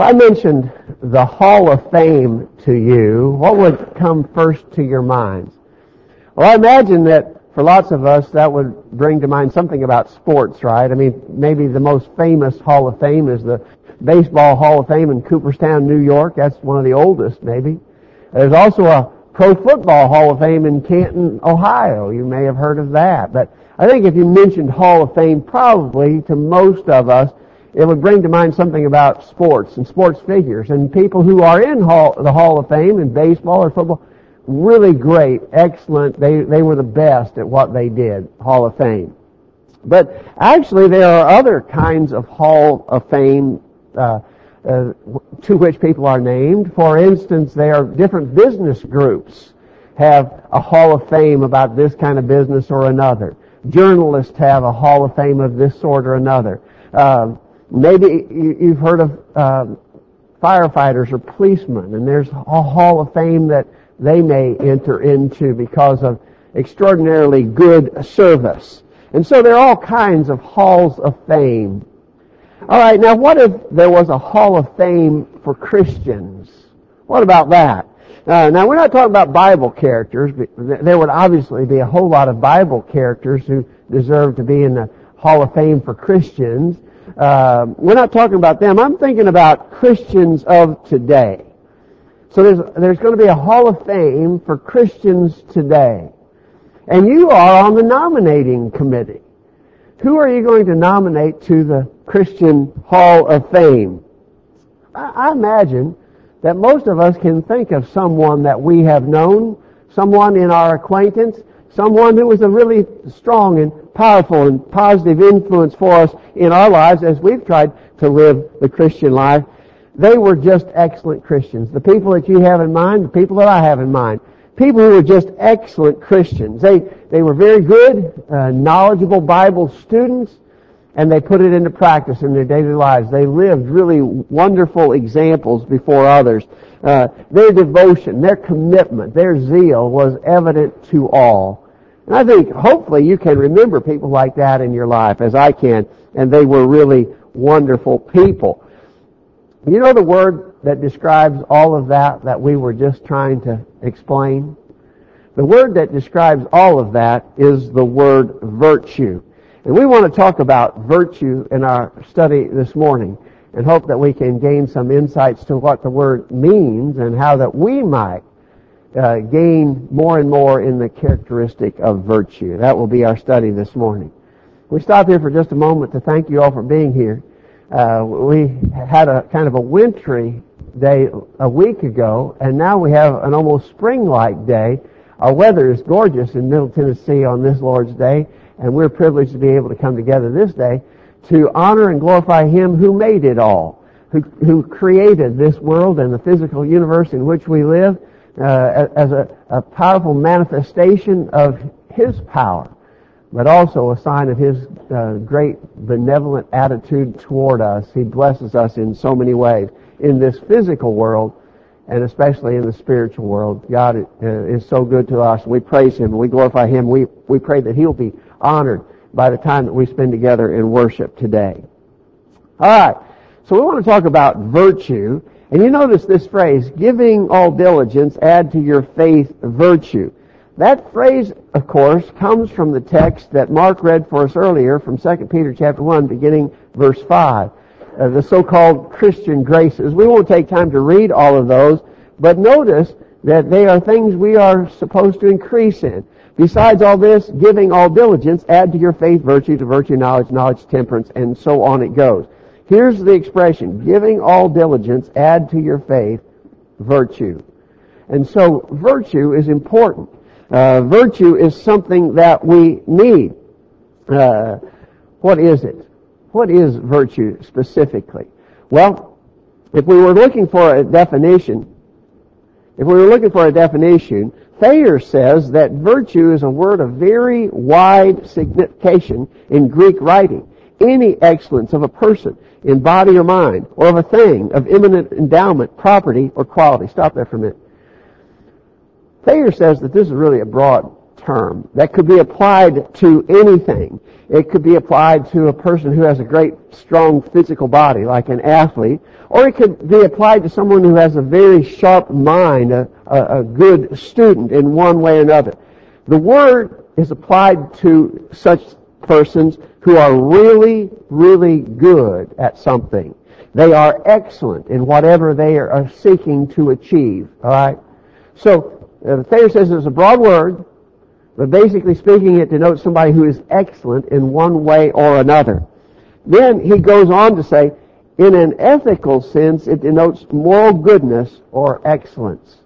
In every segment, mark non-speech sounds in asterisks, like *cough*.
If I mentioned the Hall of Fame to you, what would come first to your minds? Well, I imagine that for lots of us, that would bring to mind something about sports, right? I mean, maybe the most famous Hall of Fame is the Baseball Hall of Fame in Cooperstown, New York. That's one of the oldest, maybe. There's also a Pro Football Hall of Fame in Canton, Ohio. You may have heard of that. But I think if you mentioned Hall of Fame, probably to most of us, it would bring to mind something about sports and sports figures and people who are in hall, the Hall of Fame in baseball or football. Really great, excellent. They, they were the best at what they did, Hall of Fame. But actually there are other kinds of Hall of Fame uh, uh, to which people are named. For instance, there are different business groups have a Hall of Fame about this kind of business or another. Journalists have a Hall of Fame of this sort or another. Uh, maybe you've heard of uh, firefighters or policemen, and there's a Hall of Fame that they may enter into because of extraordinarily good service. And so there are all kinds of halls of fame all right, now what if there was a Hall of Fame for Christians? What about that? Uh, now we're not talking about Bible characters. but There would obviously be a whole lot of Bible characters who deserve to be in the Hall of Fame for Christians. Uh, we're not talking about them. I'm thinking about Christians of today. So there's, there's going to be a Hall of Fame for Christians today. And you are on the nominating committee. Who are you going to nominate to the Christian Hall of Fame. I, I imagine that most of us can think of someone that we have known, someone in our acquaintance, someone who was a really strong and powerful and positive influence for us in our lives as we've tried to live the Christian life. They were just excellent Christians. The people that you have in mind, the people that I have in mind. People who were just excellent Christians. They, they were very good, uh, knowledgeable Bible students and they put it into practice in their daily lives. They lived really wonderful examples before others. Uh, their devotion, their commitment, their zeal was evident to all. And I think hopefully you can remember people like that in your life as I can, and they were really wonderful people. You know the word that describes all of that that we were just trying to explain? The word that describes all of that is the word virtue. And we want to talk about virtue in our study this morning and hope that we can gain some insights to what the word means and how that we might uh, gain more and more in the characteristic of virtue. That will be our study this morning. We stop here for just a moment to thank you all for being here. Uh, we had a kind of a wintry day a week ago, and now we have an almost spring-like day. Our weather is gorgeous in Middle Tennessee on this Lord's Day, and we're privileged to be able to come together this day to honor and glorify Him who made it all, who, who created this world and the physical universe in which we live uh, as a, a powerful manifestation of His power, but also a sign of His uh, great benevolent attitude toward us. He blesses us in so many ways in this physical world and especially in the spiritual world. God uh, is so good to us. We praise Him. We glorify Him. We, we pray that He'll be honored by the time that we spend together in worship today. Alright, so we want to talk about virtue. And you notice this phrase, giving all diligence, add to your faith virtue. That phrase, of course, comes from the text that Mark read for us earlier from 2 Peter chapter 1, beginning verse 5. Uh, the so-called Christian graces. We won't take time to read all of those, but notice that they are things we are supposed to increase in. Besides all this, giving all diligence, add to your faith virtue, to virtue knowledge, knowledge temperance, and so on it goes. Here's the expression, giving all diligence, add to your faith virtue. And so virtue is important. Uh, virtue is something that we need. Uh, what is it? What is virtue specifically? Well, if we were looking for a definition, if we were looking for a definition, Thayer says that virtue is a word of very wide signification in Greek writing. Any excellence of a person in body or mind, or of a thing of eminent endowment, property, or quality. Stop there for a minute. Thayer says that this is really a broad term that could be applied to anything. It could be applied to a person who has a great, strong physical body, like an athlete, or it could be applied to someone who has a very sharp mind, a, a, a good student in one way or another. The word is applied to such persons who are really, really good at something. They are excellent in whatever they are seeking to achieve. All right. So uh, Thayer says it's a broad word, but basically speaking, it denotes somebody who is excellent in one way or another. Then he goes on to say, in an ethical sense, it denotes moral goodness or excellence.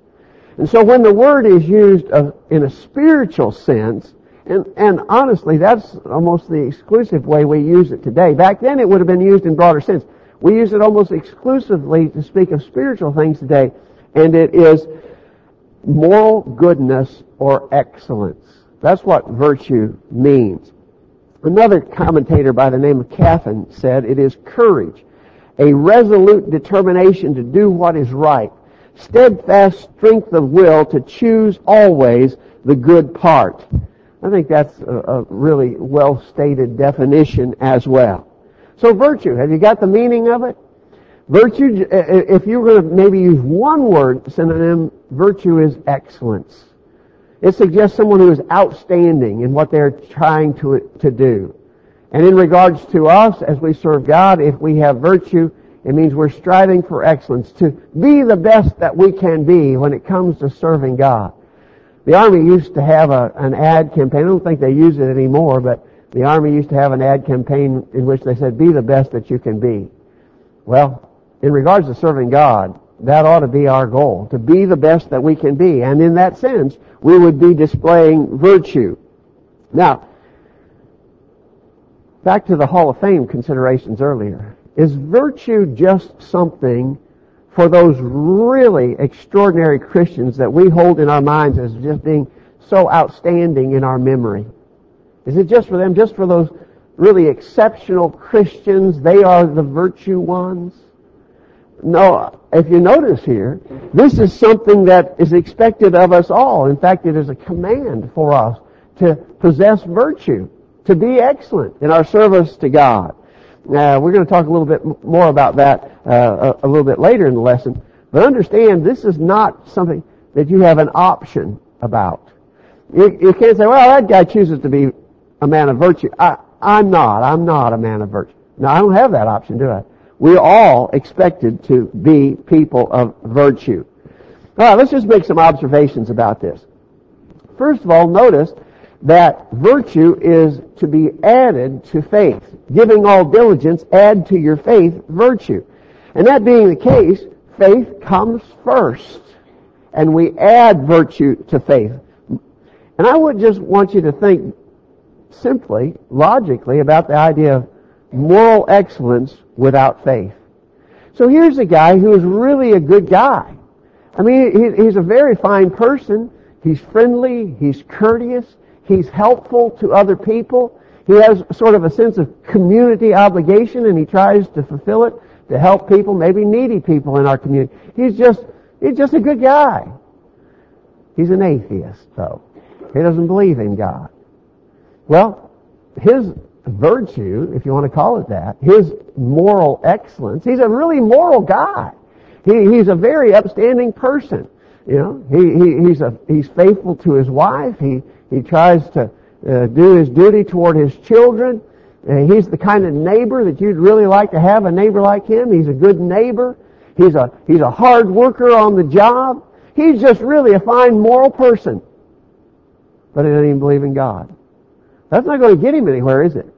And so when the word is used uh, in a spiritual sense, and, and honestly, that's almost the exclusive way we use it today. Back then it would have been used in broader sense. We use it almost exclusively to speak of spiritual things today, and it is moral goodness or excellence. That's what virtue means. Another commentator by the name of Caffin said it is courage, a resolute determination to do what is right, steadfast strength of will to choose always the good part. I think that's a, a really well stated definition as well. So virtue, have you got the meaning of it? Virtue, if you were going to maybe use one word synonym, virtue is excellence. It suggests someone who is outstanding in what they're trying to, to do. And in regards to us, as we serve God, if we have virtue, it means we're striving for excellence, to be the best that we can be when it comes to serving God. The Army used to have a, an ad campaign. I don't think they use it anymore, but the Army used to have an ad campaign in which they said, be the best that you can be. Well, in regards to serving God, that ought to be our goal, to be the best that we can be. And in that sense, we would be displaying virtue. Now, back to the Hall of Fame considerations earlier. Is virtue just something for those really extraordinary Christians that we hold in our minds as just being so outstanding in our memory? Is it just for them, just for those really exceptional Christians? They are the virtue ones? No, if you notice here, this is something that is expected of us all. In fact, it is a command for us to possess virtue, to be excellent in our service to God. Uh, we're going to talk a little bit more about that uh, a, a little bit later in the lesson. But understand, this is not something that you have an option about. You, you can't say, well, that guy chooses to be a man of virtue. I, I'm not. I'm not a man of virtue. No, I don't have that option, do I? We're all expected to be people of virtue. All right, let's just make some observations about this. First of all, notice that virtue is to be added to faith. Giving all diligence, add to your faith virtue. And that being the case, faith comes first. And we add virtue to faith. And I would just want you to think simply, logically, about the idea of moral excellence without faith. So here's a guy who is really a good guy. I mean, he's a very fine person. He's friendly. He's courteous. He's helpful to other people. He has sort of a sense of community obligation and he tries to fulfill it to help people, maybe needy people in our community. He's just, he's just a good guy. He's an atheist, though. He doesn't believe in God. Well, his virtue, if you want to call it that, his moral excellence. He's a really moral guy. He, he's a very upstanding person. You know, he, he, he's a, he's faithful to his wife. He, he tries to uh, do his duty toward his children. Uh, he's the kind of neighbor that you'd really like to have a neighbor like him. He's a good neighbor. He's a, he's a hard worker on the job. He's just really a fine moral person. But he doesn't even believe in God. That's not going to get him anywhere, is it?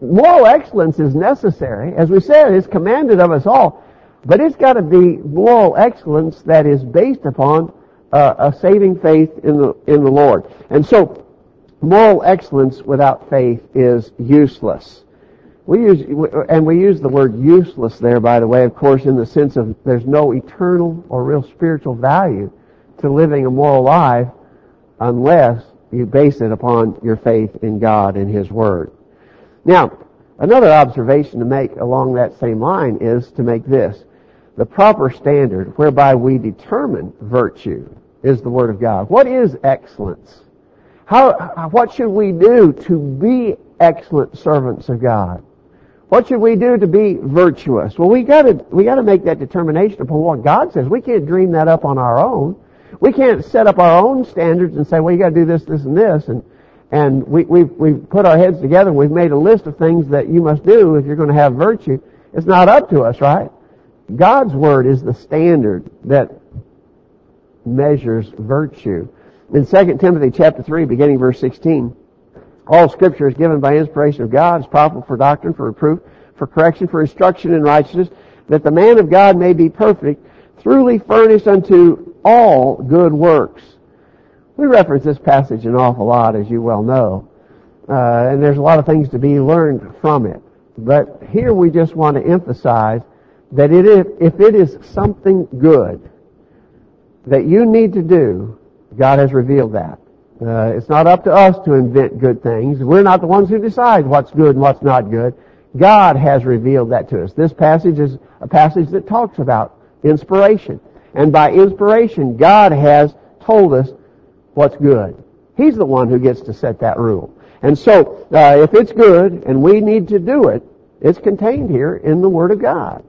moral excellence is necessary. As we said, it's commanded of us all. But it's got to be moral excellence that is based upon uh, a saving faith in the, in the Lord. And so, moral excellence without faith is useless. We use, and we use the word useless there, by the way, of course, in the sense of there's no eternal or real spiritual value to living a moral life unless you base it upon your faith in God and His Word. Now, another observation to make along that same line is to make this. The proper standard whereby we determine virtue is the Word of God. What is excellence? How, what should we do to be excellent servants of God? What should we do to be virtuous? Well, we gotta, we gotta make that determination upon what God says. We can't dream that up on our own. We can't set up our own standards and say, well, you gotta do this, this, and this, and, and we, we've, we've put our heads together and we've made a list of things that you must do if you're to have virtue. It's not up to us, right? God's Word is the standard that measures virtue. In 2 Timothy chapter 3, beginning verse 16, all scripture is given by inspiration of God, is profitable for doctrine, for reproof, for correction, for instruction in righteousness, that the man of God may be perfect, truly furnished unto all good works. We reference this passage an awful lot, as you well know, uh, and there's a lot of things to be learned from it. But here we just want to emphasize that it is, if it is something good that you need to do, God has revealed that. Uh, it's not up to us to invent good things. We're not the ones who decide what's good and what's not good. God has revealed that to us. This passage is a passage that talks about inspiration. And by inspiration, God has told us what's good. He's the one who gets to set that rule. And so, uh, if it's good and we need to do it, it's contained here in the Word of God.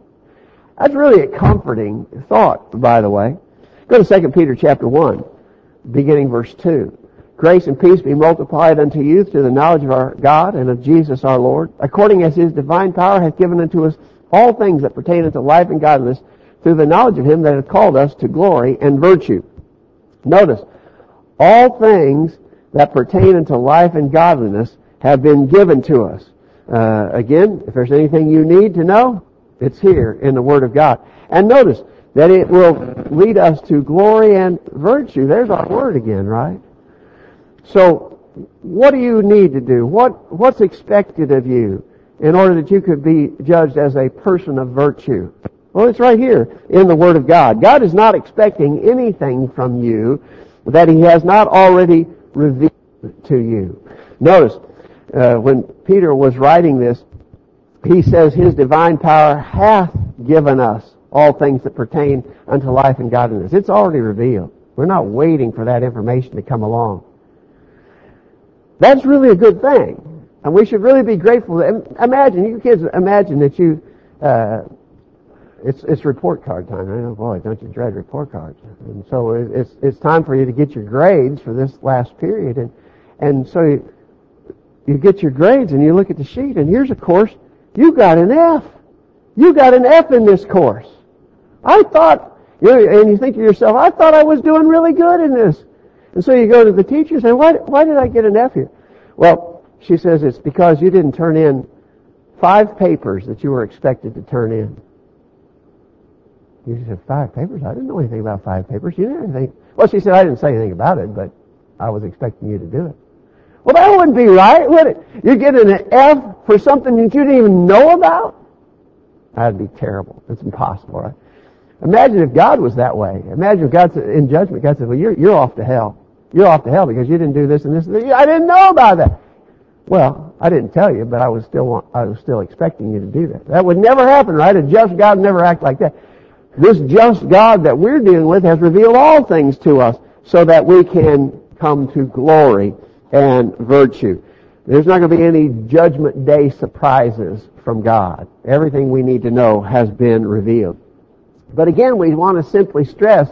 That's really a comforting thought, by the way. Go to 2 Peter chapter 1, beginning verse 2. Grace and peace be multiplied unto you through the knowledge of our God and of Jesus our Lord, according as his divine power hath given unto us all things that pertain unto life and godliness, through the knowledge of him that hath called us to glory and virtue. Notice, all things that pertain unto life and godliness have been given to us. Uh, again, if there's anything you need to know, it's here in the Word of God. And notice that it will lead us to glory and virtue. There's our word again, right? So, what do you need to do? What, what's expected of you in order that you could be judged as a person of virtue? Well, it's right here in the Word of God. God is not expecting anything from you that He has not already revealed to you. Notice, uh, when Peter was writing this, he says, His divine power hath given us all things that pertain unto life and godliness. It's already revealed. We're not waiting for that information to come along. That's really a good thing. And we should really be grateful. Imagine, you kids, imagine that you, uh, it's, it's report card time. I know, boy, don't you dread report cards. And so it's, it's time for you to get your grades for this last period. And, and so you, you get your grades and you look at the sheet and here's a course, you got an F. You got an F in this course. I thought, and you think to yourself, I thought I was doing really good in this. And so you go to the teacher and say, why, why did I get an F here? Well, she says it's because you didn't turn in five papers that you were expected to turn in. You said, five papers? I didn't know anything about five papers. You didn't anything. Well, she said, I didn't say anything about it, but I was expecting you to do it. Well, that wouldn't be right, would it? You're getting an F for something that you didn't even know about? That'd be terrible. It's impossible, right? Imagine if God was that way. Imagine if God's in judgment. God said, well, you're, you're off to hell. You're off to hell because you didn't do this and this and this. I didn't know about that. Well, I didn't tell you, but I was still, I was still expecting you to do that. That would never happen, right? A just God never act like that. This just God that we're dealing with has revealed all things to us so that we can come to glory and virtue. There's not going to be any judgment day surprises from God. Everything we need to know has been revealed. But again, we want to simply stress,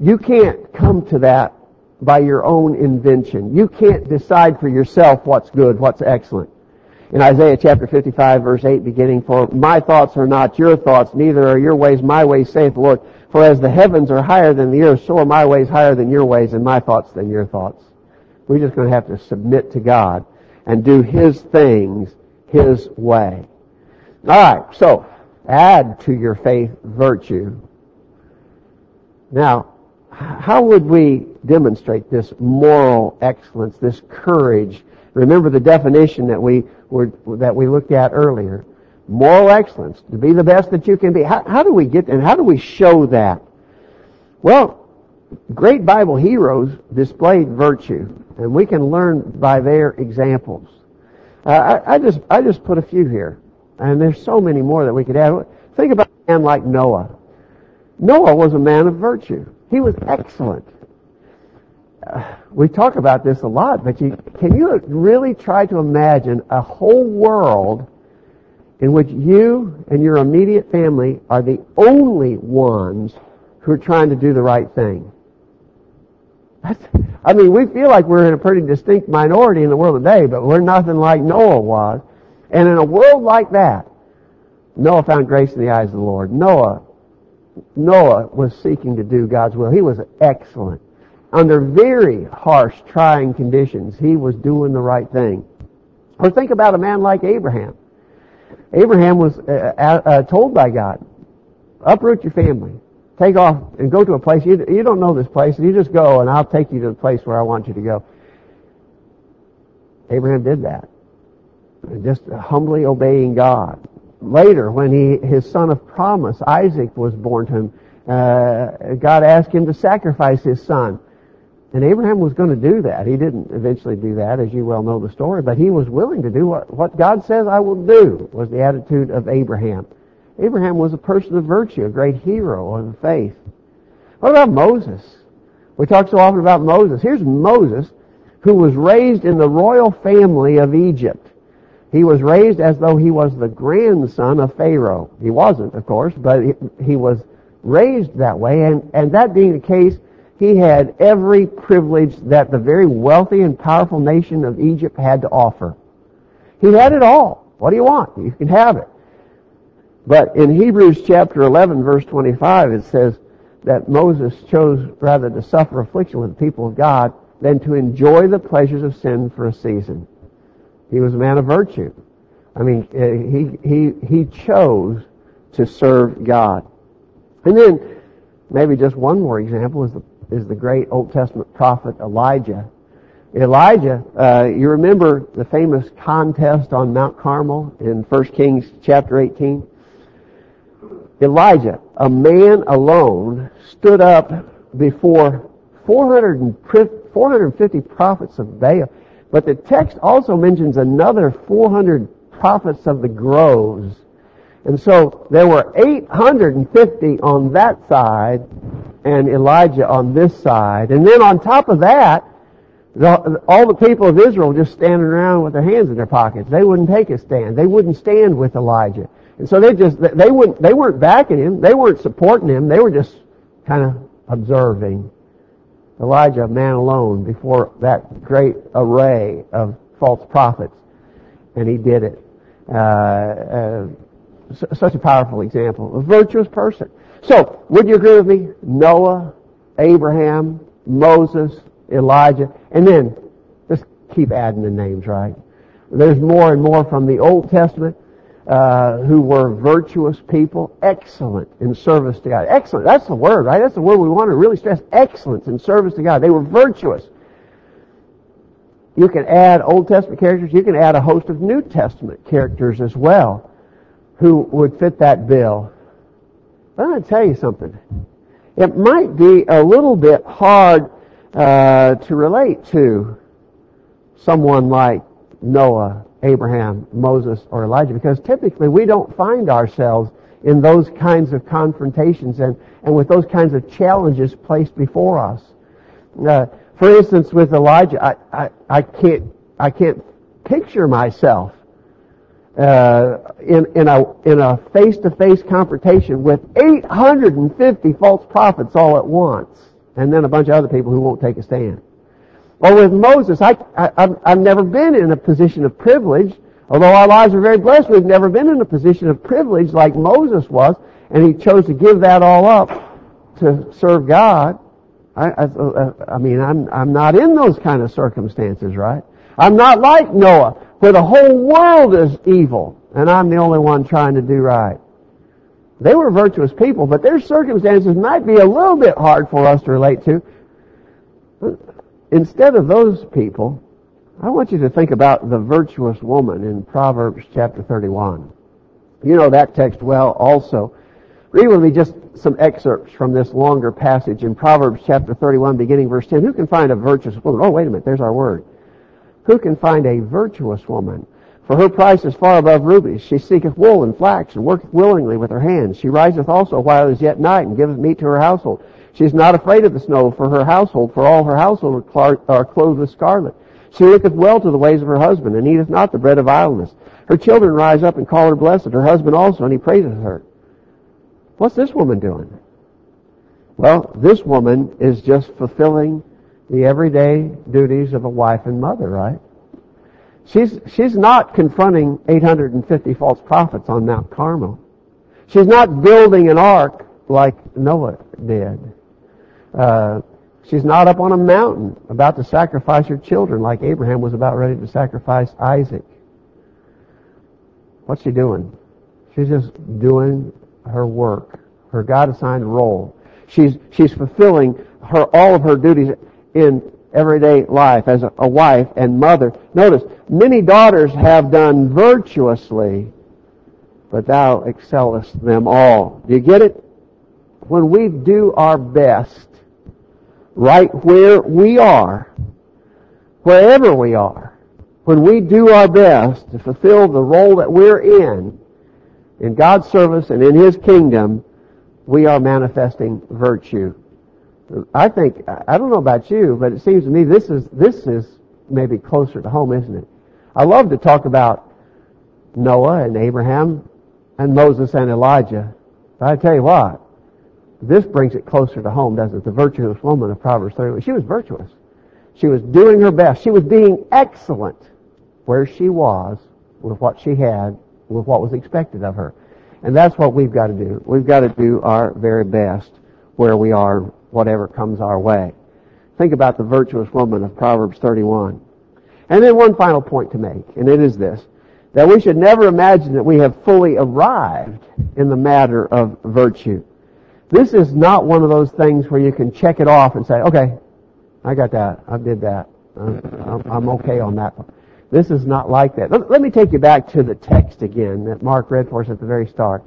you can't come to that by your own invention. You can't decide for yourself what's good, what's excellent. In Isaiah chapter 55 verse 8 beginning, For my thoughts are not your thoughts, neither are your ways my ways, saith the Lord. For as the heavens are higher than the earth, so are my ways higher than your ways, and my thoughts than your thoughts. We're just going to have to submit to God and do His things His way. Alright, so, add to your faith virtue. Now, how would we demonstrate this moral excellence, this courage? Remember the definition that we were, that we looked at earlier. Moral excellence, to be the best that you can be. How, how do we get, and how do we show that? Well, great Bible heroes displayed virtue, and we can learn by their examples. Uh, I, I, just I just put a few here, and there's so many more that we could add. Think about a man like Noah. Noah was a man of virtue. He was excellent. uh, we talk about this a lot, but you, can you really try to imagine a whole world in which you and your immediate family are the only ones who are trying to do the right thing? That's, I mean, we feel like we're in a pretty distinct minority in the world today, but we're nothing like Noah was. And in a world like that, Noah found grace in the eyes of the Lord. Noah, Noah was seeking to do God's will. He was excellent. Under very harsh, trying conditions, he was doing the right thing. Or think about a man like Abraham. Abraham was uh, uh, told by God, uproot your family, take off and go to a place, you, you don't know this place, and you just go and I'll take you to the place where I want you to go. Abraham did that. Just humbly obeying God. Later, when he, his son of promise, Isaac, was born to him, uh, God asked him to sacrifice his son. And Abraham was going to do that. He didn't eventually do that, as you well know the story, but he was willing to do what, what God says I will do, was the attitude of Abraham. Abraham was a person of virtue, a great hero of the faith. What about Moses? We talk so often about Moses. Here's Moses, who was raised in the royal family of Egypt. He was raised as though he was the grandson of Pharaoh. He wasn't, of course, but he was raised that way, and, and that being the case, he had every privilege that the very wealthy and powerful nation of Egypt had to offer. He had it all. What do you want? You can have it. But in Hebrews chapter 11 verse 25 it says that Moses chose rather to suffer affliction with the people of God than to enjoy the pleasures of sin for a season. He was a man of virtue. I mean, uh, he, he, he chose to serve God. And then, maybe just one more example is the, is the great Old Testament prophet Elijah. Elijah, uh, you remember the famous contest on Mount Carmel in 1 Kings chapter 18? Elijah, a man alone, stood up before 450 prophets of Baal. But the text also mentions another 400 prophets of the groves. And so there were 850 on that side and Elijah on this side. And then on top of that, the, all the people of Israel just standing around with their hands in their pockets. They wouldn't take a stand. They wouldn't stand with Elijah. And so they just, they wouldn't, they weren't backing him. They weren't supporting him. They were just kind of observing. Elijah, man alone, before that great array of false prophets. And he did it. Uh, uh, such a powerful example. A virtuous person. So, would you agree with me? Noah, Abraham, Moses, Elijah, and then just keep adding the names, right? There's more and more from the Old Testament uh, who were virtuous people, excellent in service to God. Excellent. That's the word, right? That's the word we want to really stress. Excellence in service to God. They were virtuous. You can add Old Testament characters. You can add a host of New Testament characters as well who would fit that bill. But I'm going to tell you something. It might be a little bit hard uh, to relate to someone like Noah Abraham, Moses, or Elijah, because typically we don't find ourselves in those kinds of confrontations and, and with those kinds of challenges placed before us. Uh, for instance, with Elijah, I, I, I can't I can't picture myself uh, in in a in a face to face confrontation with 850 false prophets all at once, and then a bunch of other people who won't take a stand. Or with Moses, I, I, I've never been in a position of privilege. Although our lives are very blessed, we've never been in a position of privilege like Moses was, and he chose to give that all up to serve God. I, I, I mean, I'm, I'm not in those kind of circumstances, right? I'm not like Noah, where the whole world is evil, and I'm the only one trying to do right. They were virtuous people, but their circumstances might be a little bit hard for us to relate to instead of those people, I want you to think about the virtuous woman in Proverbs chapter 31. You know that text well also. Read with me just some excerpts from this longer passage in Proverbs chapter 31 beginning verse 10. Who can find a virtuous woman? Oh, wait a minute, there's our word. Who can find a virtuous woman? For her price is far above rubies. She seeketh wool and flax, and worketh willingly with her hands. She riseth also while it is yet night, and giveth meat to her household. She's not afraid of the snow for her household, for all her household are clothed with scarlet. She looketh well to the ways of her husband, and eateth not the bread of idleness. Her children rise up and call her blessed, her husband also, and he praiseth her. What's this woman doing? Well, this woman is just fulfilling the everyday duties of a wife and mother, right? She's, she's not confronting 850 false prophets on Mount Carmel. She's not building an ark like Noah did. Uh, she's not up on a mountain about to sacrifice her children like Abraham was about ready to sacrifice Isaac. What's she doing? She's just doing her work, her God-assigned role. She's, she's fulfilling her, all of her duties in everyday life as a, a wife and mother. Notice, many daughters have done virtuously, but thou excellest them all. Do you get it? When we do our best, right where we are, wherever we are, when we do our best to fulfill the role that we're in, in God's service and in His kingdom, we are manifesting virtue. I think, I don't know about you, but it seems to me this is, this is maybe closer to home, isn't it? I love to talk about Noah and Abraham and Moses and Elijah. But I tell you what, this brings it closer to home, doesn't it? The virtuous woman of Proverbs 30. She was virtuous. She was doing her best. She was being excellent where she was with what she had, with what was expected of her. And that's what we've got to do. We've got to do our very best where we are, whatever comes our way. Think about the virtuous woman of Proverbs 31. And then one final point to make, and it is this, that we should never imagine that we have fully arrived in the matter of virtue. This is not one of those things where you can check it off and say, okay, I got that, I did that, I'm, I'm okay on that one. This is not like that. Let, let me take you back to the text again that Mark read for us at the very start.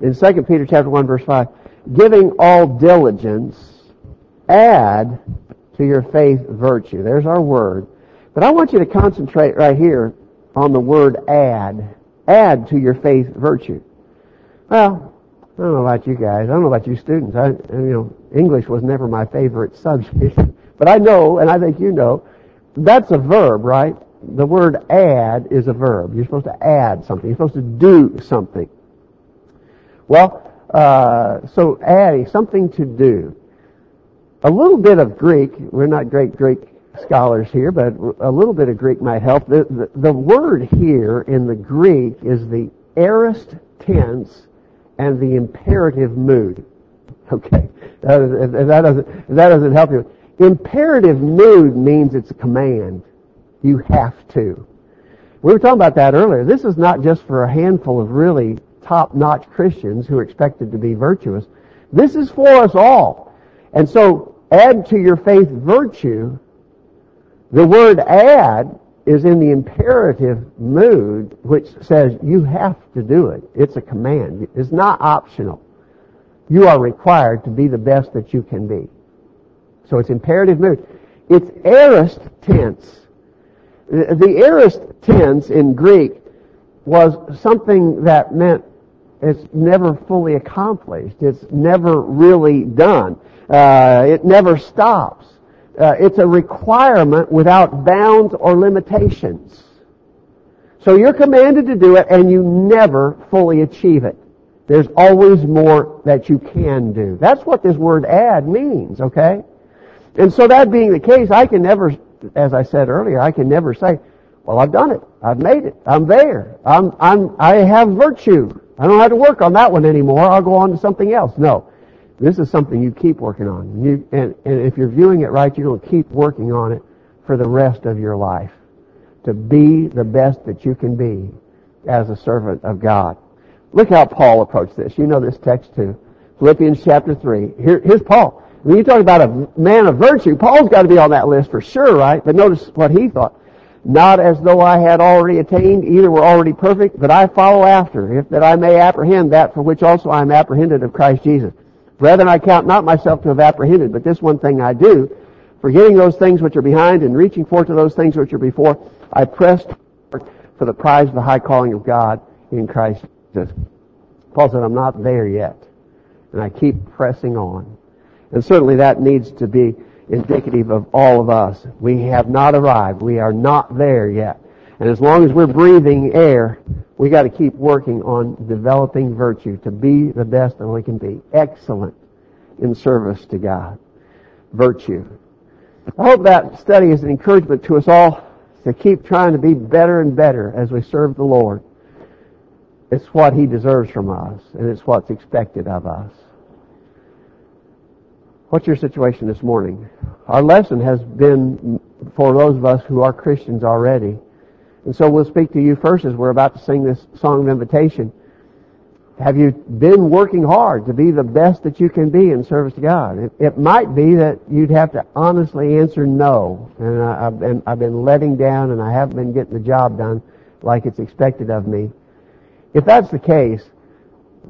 In 2 Peter chapter 1 verse 5, giving all diligence, add to your faith virtue. There's our word. But I want you to concentrate right here on the word add. Add to your faith virtue. Well, I don't know about you guys. I don't know about you students. I, you know, English was never my favorite subject. *laughs* but I know, and I think you know, that's a verb, right? the word add is a verb. You're supposed to add something. You're supposed to do something. Well, uh, so adding something to do. A little bit of Greek. We're not great Greek scholars here, but a little bit of Greek might help. The, the, the word here in the Greek is the aorist tense and the imperative mood. Okay, that, if that doesn't that doesn't help you. Imperative mood means it's a command. You have to. We were talking about that earlier. This is not just for a handful of really top-notch Christians who are expected to be virtuous. This is for us all. And so, add to your faith virtue. The word add is in the imperative mood, which says you have to do it. It's a command. It's not optional. You are required to be the best that you can be. So it's imperative mood. It's aorist tense the aorist tense in Greek was something that meant it's never fully accomplished. It's never really done. Uh, it never stops. Uh, it's a requirement without bounds or limitations. So you're commanded to do it and you never fully achieve it. There's always more that you can do. That's what this word add means, okay? And so that being the case, I can never as I said earlier, I can never say, well, I've done it. I've made it. I'm there. I'm, I'm, I have virtue. I don't have to work on that one anymore. I'll go on to something else. No. This is something you keep working on. You, and, and if you're viewing it right, you're going to keep working on it for the rest of your life. To be the best that you can be as a servant of God. Look how Paul approached this. You know this text too. Philippians chapter 3. Here, here's Paul. When you talk about a man of virtue, Paul's got to be on that list for sure, right? But notice what he thought. Not as though I had already attained, either were already perfect, but I follow after, if that I may apprehend that for which also I am apprehended of Christ Jesus. Brethren, I count not myself to have apprehended, but this one thing I do, forgetting those things which are behind and reaching forth to those things which are before, I press for the prize of the high calling of God in Christ Jesus. Paul said, I'm not there yet. And I keep pressing on. And certainly that needs to be indicative of all of us. We have not arrived. We are not there yet. And as long as we're breathing air, we got to keep working on developing virtue to be the best that we can be. Excellent in service to God. Virtue. I hope that study is an encouragement to us all to keep trying to be better and better as we serve the Lord. It's what He deserves from us, and it's what's expected of us. What's your situation this morning? Our lesson has been for those of us who are Christians already. And so we'll speak to you first as we're about to sing this song of invitation. Have you been working hard to be the best that you can be in service to God? It, it might be that you'd have to honestly answer no. And I, have been, I've been letting down and I haven't been getting the job done like it's expected of me. If that's the case,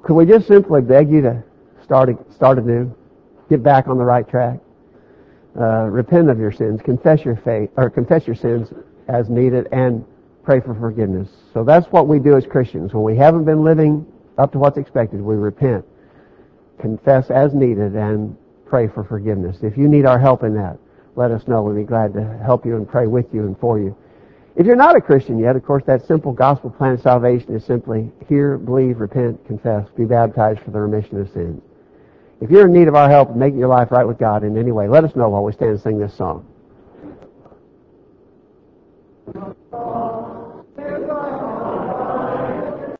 could we just simply beg you to start, start anew? Get back on the right track? Uh, repent of your sins, confess your faith, or confess your sins as needed, and pray for forgiveness. So that's what we do as Christians. When we haven't been living up to what's expected, we repent, confess as needed, and pray for forgiveness. If you need our help in that, let us know. We'd be glad to help you and pray with you and for you. If you're not a Christian yet, of course, that simple gospel plan of salvation is simply hear, believe, repent, confess, be baptized for the remission of sins. If you're in need of our help in making your life right with God in any way, let us know while we stand and sing this song.